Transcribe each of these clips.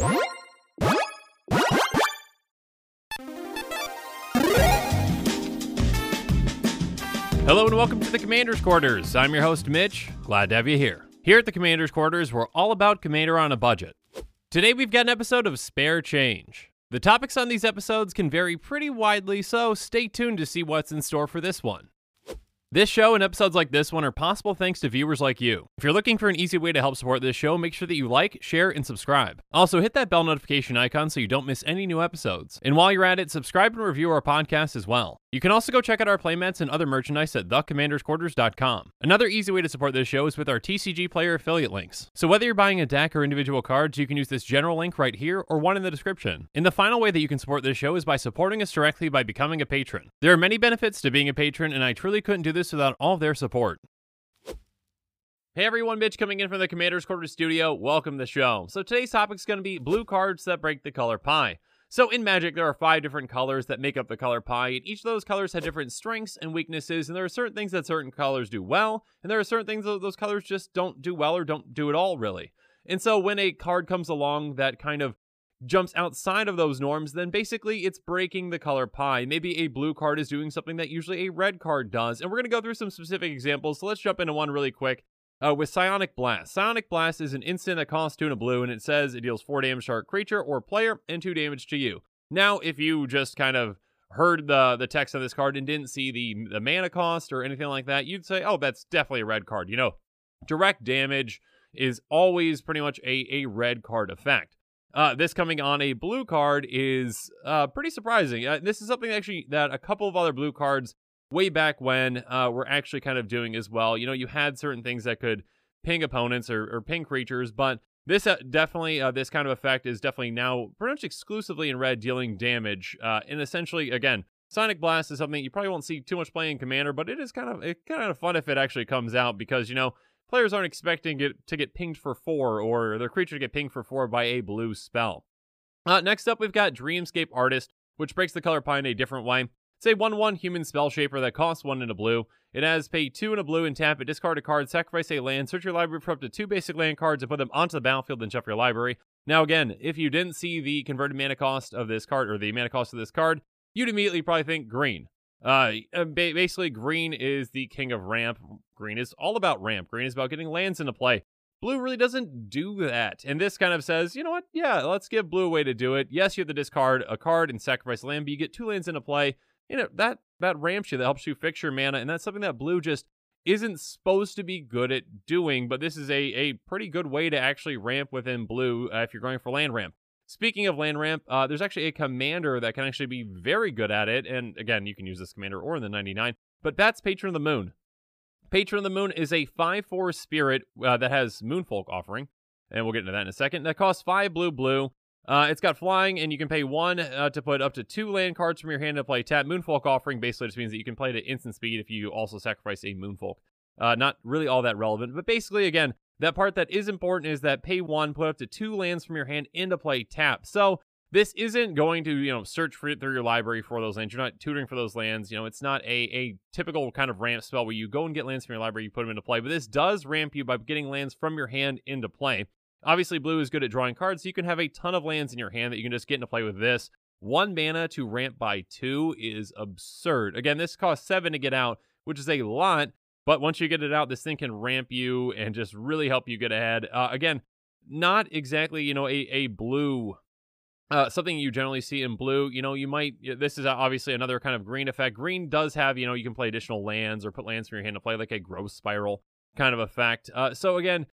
Hello and welcome to the Commander's Quarters. I'm your host, Mitch. Glad to have you here. Here at the Commander's Quarters, we're all about Commander on a budget. Today we've got an episode of Spare Change. The topics on these episodes can vary pretty widely, so stay tuned to see what's in store for this one. This show and episodes like this one are possible thanks to viewers like you. If you're looking for an easy way to help support this show, make sure that you like, share, and subscribe. Also, hit that bell notification icon so you don't miss any new episodes. And while you're at it, subscribe and review our podcast as well. You can also go check out our playmats and other merchandise at thecommandersquarters.com. Another easy way to support this show is with our TCGplayer affiliate links. So whether you're buying a deck or individual cards, you can use this general link right here or one in the description. And the final way that you can support this show is by supporting us directly by becoming a patron. There are many benefits to being a patron, and I truly couldn't do this without all of their support. Hey everyone, Mitch coming in from the Commander's Quarters studio. Welcome to the show. So today's topic is going to be blue cards that break the color pie. So in Magic, there are five different colors that make up the color pie, and each of those colors have different strengths and weaknesses, and there are certain things that certain colors do well, and there are certain things that those colors just don't do well or don't do at all, really. And so when a card comes along that kind of jumps outside of those norms, then basically it's breaking the color pie. Maybe a blue card is doing something that usually a red card does, and we're going to go through some specific examples, so let's jump into one really quick. Uh, with Psionic Blast. Psionic Blast is an instant that costs 2 and a blue, and it says it deals 4 damage to our creature or player and 2 damage to you. Now, if you just kind of heard the the text on this card and didn't see the the mana cost or anything like that, you'd say, "Oh, that's definitely a red card." You know, direct damage is always pretty much a a red card effect. Uh, this coming on a blue card is uh, pretty surprising. Uh, this is something actually that a couple of other blue cards way back when uh, were actually kind of doing as well. You know, you had certain things that could ping opponents or, or ping creatures, but this uh, definitely, uh, this kind of effect is definitely now pretty much exclusively in red, dealing damage. Uh, and essentially, again, Psionic Blast is something you probably won't see too much playing in Commander, but it is kind of it kind of fun if it actually comes out because you know players aren't expecting it to get pinged for four or their creature to get pinged for four by a blue spell. Uh, next up, we've got Dreamscape Artist, which breaks the color pie in a different way. A 1 1 human spell shaper that costs 1 in a blue. It has pay 2 in a blue and tap it, discard a card, sacrifice a land, search your library for up to 2 basic land cards, and put them onto the battlefield and shuffle your library. Now, again, if you didn't see the converted mana cost of this card, or the mana cost of this card, you'd immediately probably think green. Uh, basically, green is the king of ramp. Green is all about ramp. Green is about getting lands into play. Blue really doesn't do that. And this kind of says, you know what? Yeah, let's give blue a way to do it. Yes, you have to discard a card and sacrifice a land, but you get two lands into play you know that that ramps you that helps you fix your mana and that's something that blue just isn't supposed to be good at doing but this is a, a pretty good way to actually ramp within blue uh, if you're going for land ramp. Speaking of land ramp uh, there's actually a commander that can actually be very good at it and again you can use this commander or in the 99 but that's patron of the moon. Patron of the moon is a 5-4 spirit uh, that has moonfolk offering and we'll get into that in a second that costs 5 blue blue uh, it's got flying, and you can pay one uh, to put up to two land cards from your hand to play tap. Moonfolk offering basically just means that you can play it at instant speed if you also sacrifice a Moonfolk. Uh, not really all that relevant, but basically, again, that part that is important is that pay one, put up to two lands from your hand into play tap. So this isn't going to, you know, search for through your library for those lands. You're not tutoring for those lands. You know, it's not a, a typical kind of ramp spell where you go and get lands from your library, you put them into play. But this does ramp you by getting lands from your hand into play. Obviously, blue is good at drawing cards, so you can have a ton of lands in your hand that you can just get into play with this. One mana to ramp by two is absurd. Again, this costs seven to get out, which is a lot, but once you get it out, this thing can ramp you and just really help you get ahead. Uh, again, not exactly, you know, a, a blue uh, something you generally see in blue, you know, you might, this is obviously another kind of green effect. Green does have, you know, you can play additional lands or put lands from your hand to play like a growth spiral kind of effect. Uh, so again,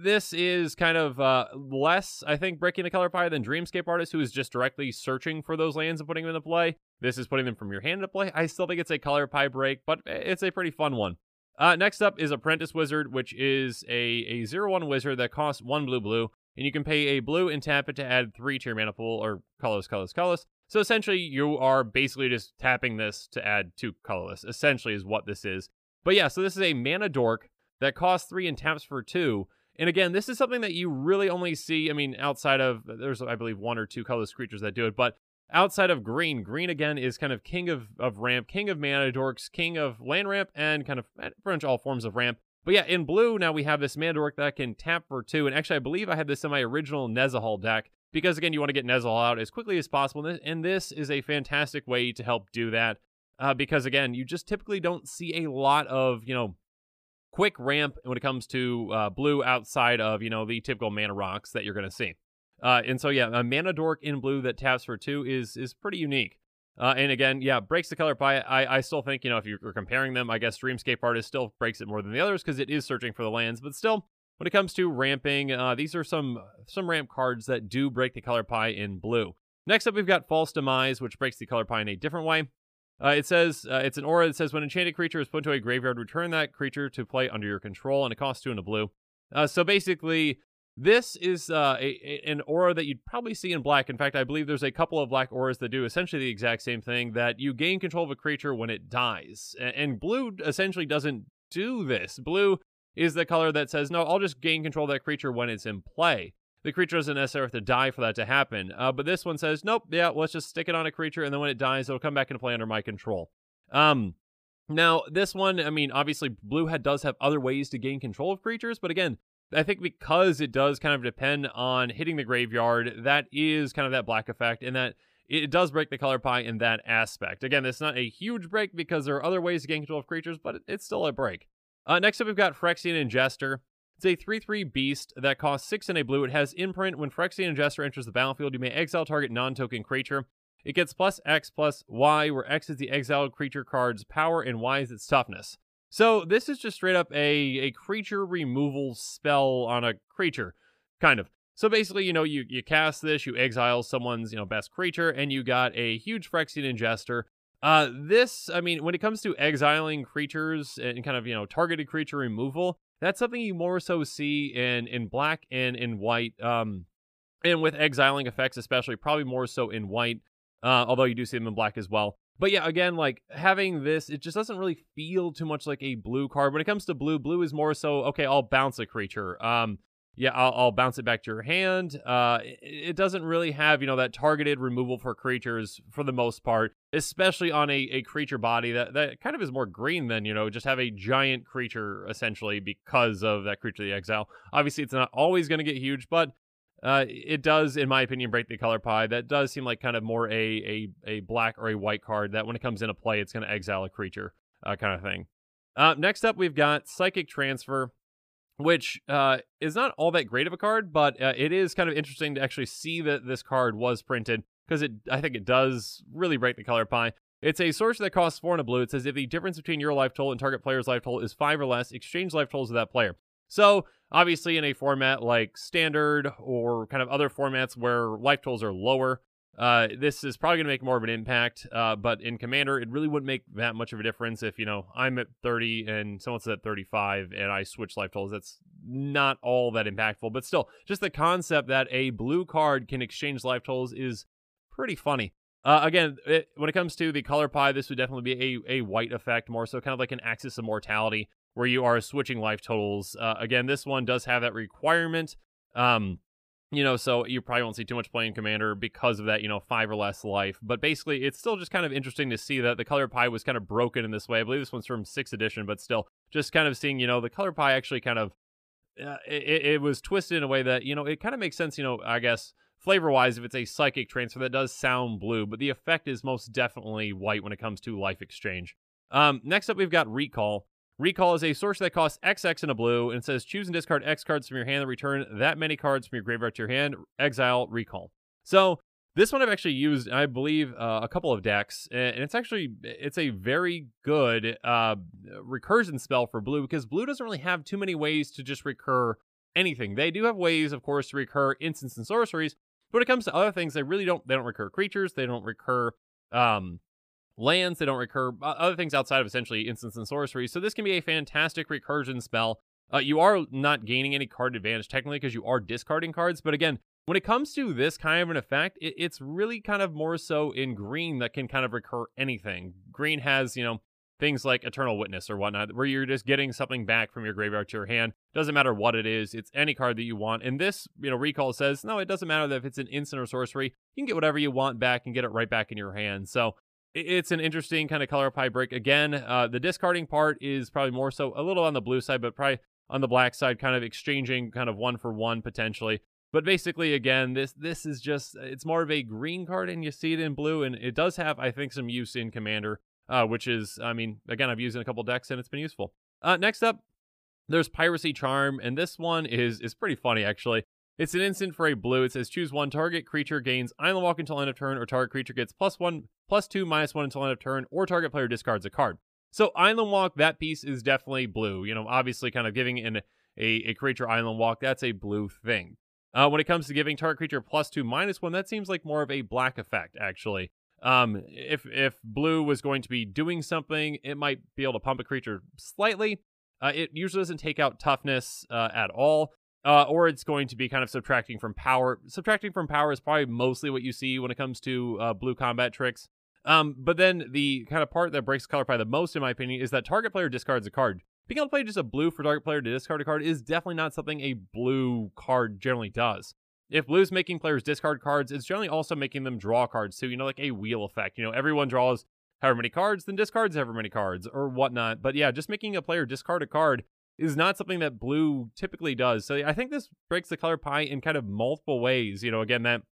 this is kind of uh, less, I think, breaking the color pie than Dreamscape Artist, who is just directly searching for those lands and putting them into play. This is putting them from your hand into play. I still think it's a color pie break, but it's a pretty fun one. Uh, next up is Apprentice Wizard, which is a, a 0 1 wizard that costs 1 blue blue, and you can pay a blue and tap it to add 3 to your mana pool, or colorless, colorless, colorless. So essentially, you are basically just tapping this to add 2 colorless, essentially, is what this is. But yeah, so this is a mana dork that costs 3 and taps for 2 and again, this is something that you really only see. I mean, outside of there's, I believe, one or two colorless creatures that do it, but outside of green, green again is kind of king of, of ramp, king of mana dorks, king of land ramp, and kind of eh, pretty much all forms of ramp. But yeah, in blue, now we have this mana dork that can tap for two. And actually, I believe I had this in my original Nezahal deck. because again, you want to get Nezahal out as quickly as possible, and this is a fantastic way to help do that. Uh, because again, you just typically don't see a lot of you know quick ramp when it comes to uh, blue outside of you know the typical mana rocks that you're going to see. Uh, and so yeah, a mana dork in blue that taps for two is is pretty unique. Uh, and again, yeah, breaks the color pie. I, I still think, you know, if you're comparing them, I guess Dreamscape Artist still breaks it more than the others because it is searching for the lands. But still, when it comes to ramping, uh, these are some some ramp cards that do break the color pie in blue. Next up, we've got False Demise, which breaks the color pie in a different way. Uh, it says uh, it's an aura that says when enchanted creature is put into a graveyard, return that creature to play under your control, and it costs two and a blue. Uh, so basically, this is uh, a, a, an aura that you'd probably see in black. In fact, I believe there's a couple of black auras that do essentially the exact same thing that you gain control of a creature when it dies. And, and blue essentially doesn't do this. Blue is the color that says, no, I'll just gain control of that creature when it's in play. The creature doesn't necessarily have to die for that to happen. Uh, but this one says, nope, yeah, let's just stick it on a creature, and then when it dies, it'll come back into play under my control. Um, now, this one, I mean, obviously, blue head does have other ways to gain control of creatures, but again, I think because it does kind of depend on hitting the graveyard, that is kind of that black effect, and that it does break the color pie in that aspect. Again, it's not a huge break because there are other ways to gain control of creatures, but it's still a break. Uh, next up, we've got Phyrexian Ingester. It's a 3 3 beast that costs 6 in a blue. It has imprint. When Phyrexian Ingester enters the battlefield, you may exile target non token creature. It gets plus X plus Y, where X is the exiled creature card's power and Y is its toughness. So this is just straight up a, a creature removal spell on a creature, kind of. So basically, you know, you, you cast this, you exile someone's, you know, best creature, and you got a huge Phyrexian Ingester. Uh, this, I mean, when it comes to exiling creatures and kind of, you know, targeted creature removal, that's something you more so see in in black and in white. Um, and with exiling effects, especially, probably more so in white. Uh, although you do see them in black as well. But yeah, again, like having this, it just doesn't really feel too much like a blue card. When it comes to blue, blue is more so okay. I'll bounce a creature. Um, yeah, I'll, I'll bounce it back to your hand. Uh, it, it, doesn't really have you know that targeted removal for creatures for the most part, especially on a, a creature body that that kind of is more green than you know just have a giant creature essentially because of that creature the exile. Obviously, it's not always going to get huge, but uh, it does, in my opinion, break the color pie. That does seem like kind of more a a, a black or a white card that when it comes into play, it's going to exile a creature uh, kind of thing. Uh, next up, we've got Psychic Transfer, which uh, is not all that great of a card, but uh, it is kind of interesting to actually see that this card was printed because it I think it does really break the color pie. It's a sorcery that costs four and a blue. It says if the difference between your life total and target player's life total is five or less, exchange life totals with that player. So obviously, in a format like standard or kind of other formats where life totals are lower, uh, this is probably going to make more of an impact. Uh, but in Commander, it really wouldn't make that much of a difference if you know I'm at 30 and someone's at 35 and I switch life totals. That's not all that impactful. But still, just the concept that a blue card can exchange life totals is pretty funny. Uh, again, it, when it comes to the color pie, this would definitely be a, a white effect, more so kind of like an Axis of Mortality where you are switching life totals. Uh, again, this one does have that requirement. Um, you know, so you probably won't see too much playing Commander because of that, you know, five or less life. But basically, it's still just kind of interesting to see that the color pie was kind of broken in this way. I believe this one's from 6th edition, but still, just kind of seeing, you know, the color pie actually kind of, uh, it, it was twisted in a way that, you know, it kind of makes sense, you know, I guess, flavor wise, if it's a psychic transfer, that does sound blue, but the effect is most definitely white when it comes to life exchange. Um, next up, we've got Recall. Recall is a source that costs XX in a blue and says choose and discard X cards from your hand and return that many cards from your graveyard to your hand. Exile Recall. So this one I've actually used, I believe, uh, a couple of decks, and it's actually it's a very good uh, recursion spell for blue because blue doesn't really have too many ways to just recur anything. They do have ways, of course, to recur instants and sorceries, but when it comes to other things, they really don't. They don't recur creatures. They don't recur um, lands. They don't recur other things outside of essentially instants and sorcery. So this can be a fantastic recursion spell. Uh, you are not gaining any card advantage technically because you are discarding cards. But again, when it comes to this kind of an effect, it, it's really kind of more so in green that can kind of recur anything. Green has, you know, things like Eternal Witness or whatnot, where you're just getting something back from your graveyard to your hand. Doesn't matter what it is, it's any card that you want. And this, you know, recall says, no, it doesn't matter that if it's an instant or sorcery, you can get whatever you want back and get it right back in your hand. So it's an interesting kind of color pie break. Again, uh, the discarding part is probably more so a little on the blue side, but probably on the black side, kind of exchanging kind of one for one potentially. But basically, again, this this is just it's more of a green card, and you see it in blue, and it does have, I think, some use in Commander, uh, which is, I mean, again, I've used in a couple decks, and it's been useful. Uh, next up, there's Piracy Charm, and this one is is pretty funny actually. It's an instant for a blue. It says choose one target creature gains Island Walk until end of turn, or target creature gets plus one, plus two, minus one until end of turn, or target player discards a card. So Island Walk, that piece is definitely blue. You know, obviously, kind of giving an a, a creature Island Walk, that's a blue thing. Uh, when it comes to giving target creature plus two, minus one, that seems like more of a black effect, actually. Um, if if blue was going to be doing something, it might be able to pump a creature slightly. Uh, it usually doesn't take out toughness uh, at all uh, or it's going to be kind of subtracting from power. Subtracting from power is probably mostly what you see when it comes to uh, blue combat tricks. Um, but then the kind of part that breaks color pie the most, in my opinion, is that target player discards a card. Being able to play just a blue for target player to discard a card is definitely not something a blue card generally does. If blue's making players discard cards, it's generally also making them draw cards too. You know, like a wheel effect. You know, everyone draws however many cards, then discards however many cards or whatnot. But yeah, just making a player discard a card is not something that blue typically does. So I think this breaks the color pie in kind of multiple ways. You know, again, that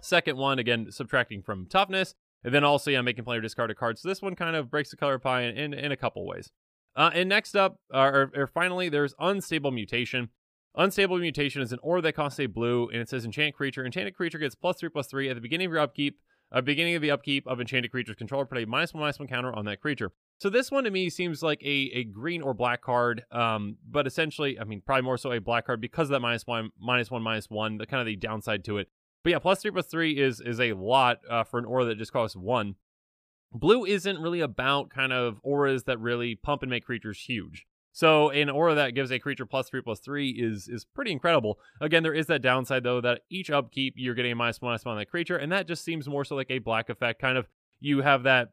second one, again, subtracting from toughness, and then also, yeah, making player discard a card. So this one kind of breaks the color pie in, in, in a couple ways. Uh, and next up, uh, or, or finally, there's Unstable Mutation. Unstable Mutation is an aura that costs a blue, and it says enchant creature. Enchanted creature gets plus three, plus three at the beginning of your upkeep. Uh, beginning of the upkeep of enchanted creature's controller, put a minus one, minus one counter on that creature. So this one to me seems like a, a green or black card, um, but essentially, I mean, probably more so a black card because of that minus one, minus one, minus one, the kind of the downside to it. But yeah, plus three plus three is is a lot uh, for an aura that just costs one. Blue isn't really about kind of auras that really pump and make creatures huge. So an aura that gives a creature plus three plus three is is pretty incredible. Again, there is that downside though that each upkeep you're getting a minus one minus one on that creature, and that just seems more so like a black effect. Kind of you have that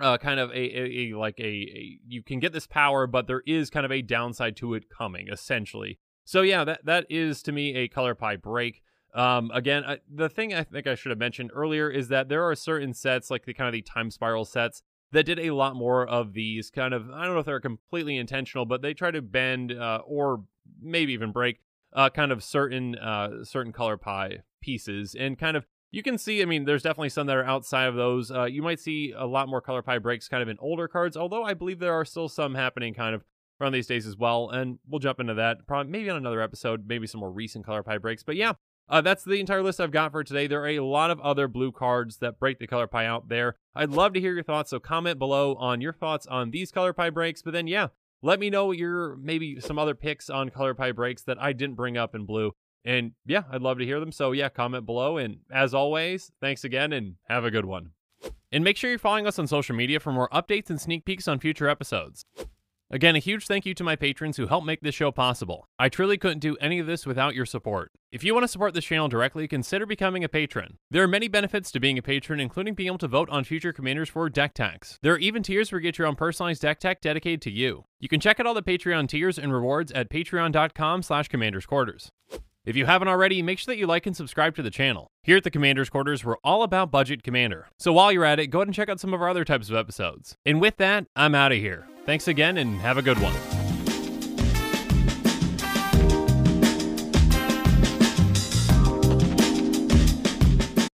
uh, kind of a, a, a like a, a, you can get this power, but there is kind of a downside to it coming, essentially. So yeah, that that is to me a color pie break. Um, again, I, the thing I think I should have mentioned earlier is that there are certain sets, like the kind of the time spiral sets, that did a lot more of these kind of. I don't know if they're completely intentional, but they try to bend uh, or maybe even break uh, kind of certain uh, certain color pie pieces and kind of you can see, I mean, there's definitely some that are outside of those. Uh, you might see a lot more color pie breaks kind of in older cards, although I believe there are still some happening kind of around these days as well. And we'll jump into that probably maybe on another episode, maybe some more recent color pie breaks. But yeah, uh, that's the entire list I've got for today. There are a lot of other blue cards that break the color pie out there. I'd love to hear your thoughts, so comment below on your thoughts on these color pie breaks. But then, yeah, let me know your maybe some other picks on color pie breaks that I didn't bring up in blue. And yeah, I'd love to hear them. So yeah, comment below. And as always, thanks again and have a good one. And make sure you're following us on social media for more updates and sneak peeks on future episodes. Again, a huge thank you to my patrons who help make this show possible. I truly couldn't do any of this without your support. If you want to support this channel directly, consider becoming a patron. There are many benefits to being a patron, including being able to vote on future commanders for deck techs. There are even tiers where you get your own personalized deck tech dedicated to you. You can check out all the Patreon tiers and rewards at patreon.com slash commandersquarters. If you haven't already, make sure that you like and subscribe to the channel. Here at the Commander's Quarters, we're all about budget commander. So while you're at it, go ahead and check out some of our other types of episodes. And with that, I'm out of here. Thanks again and have a good one.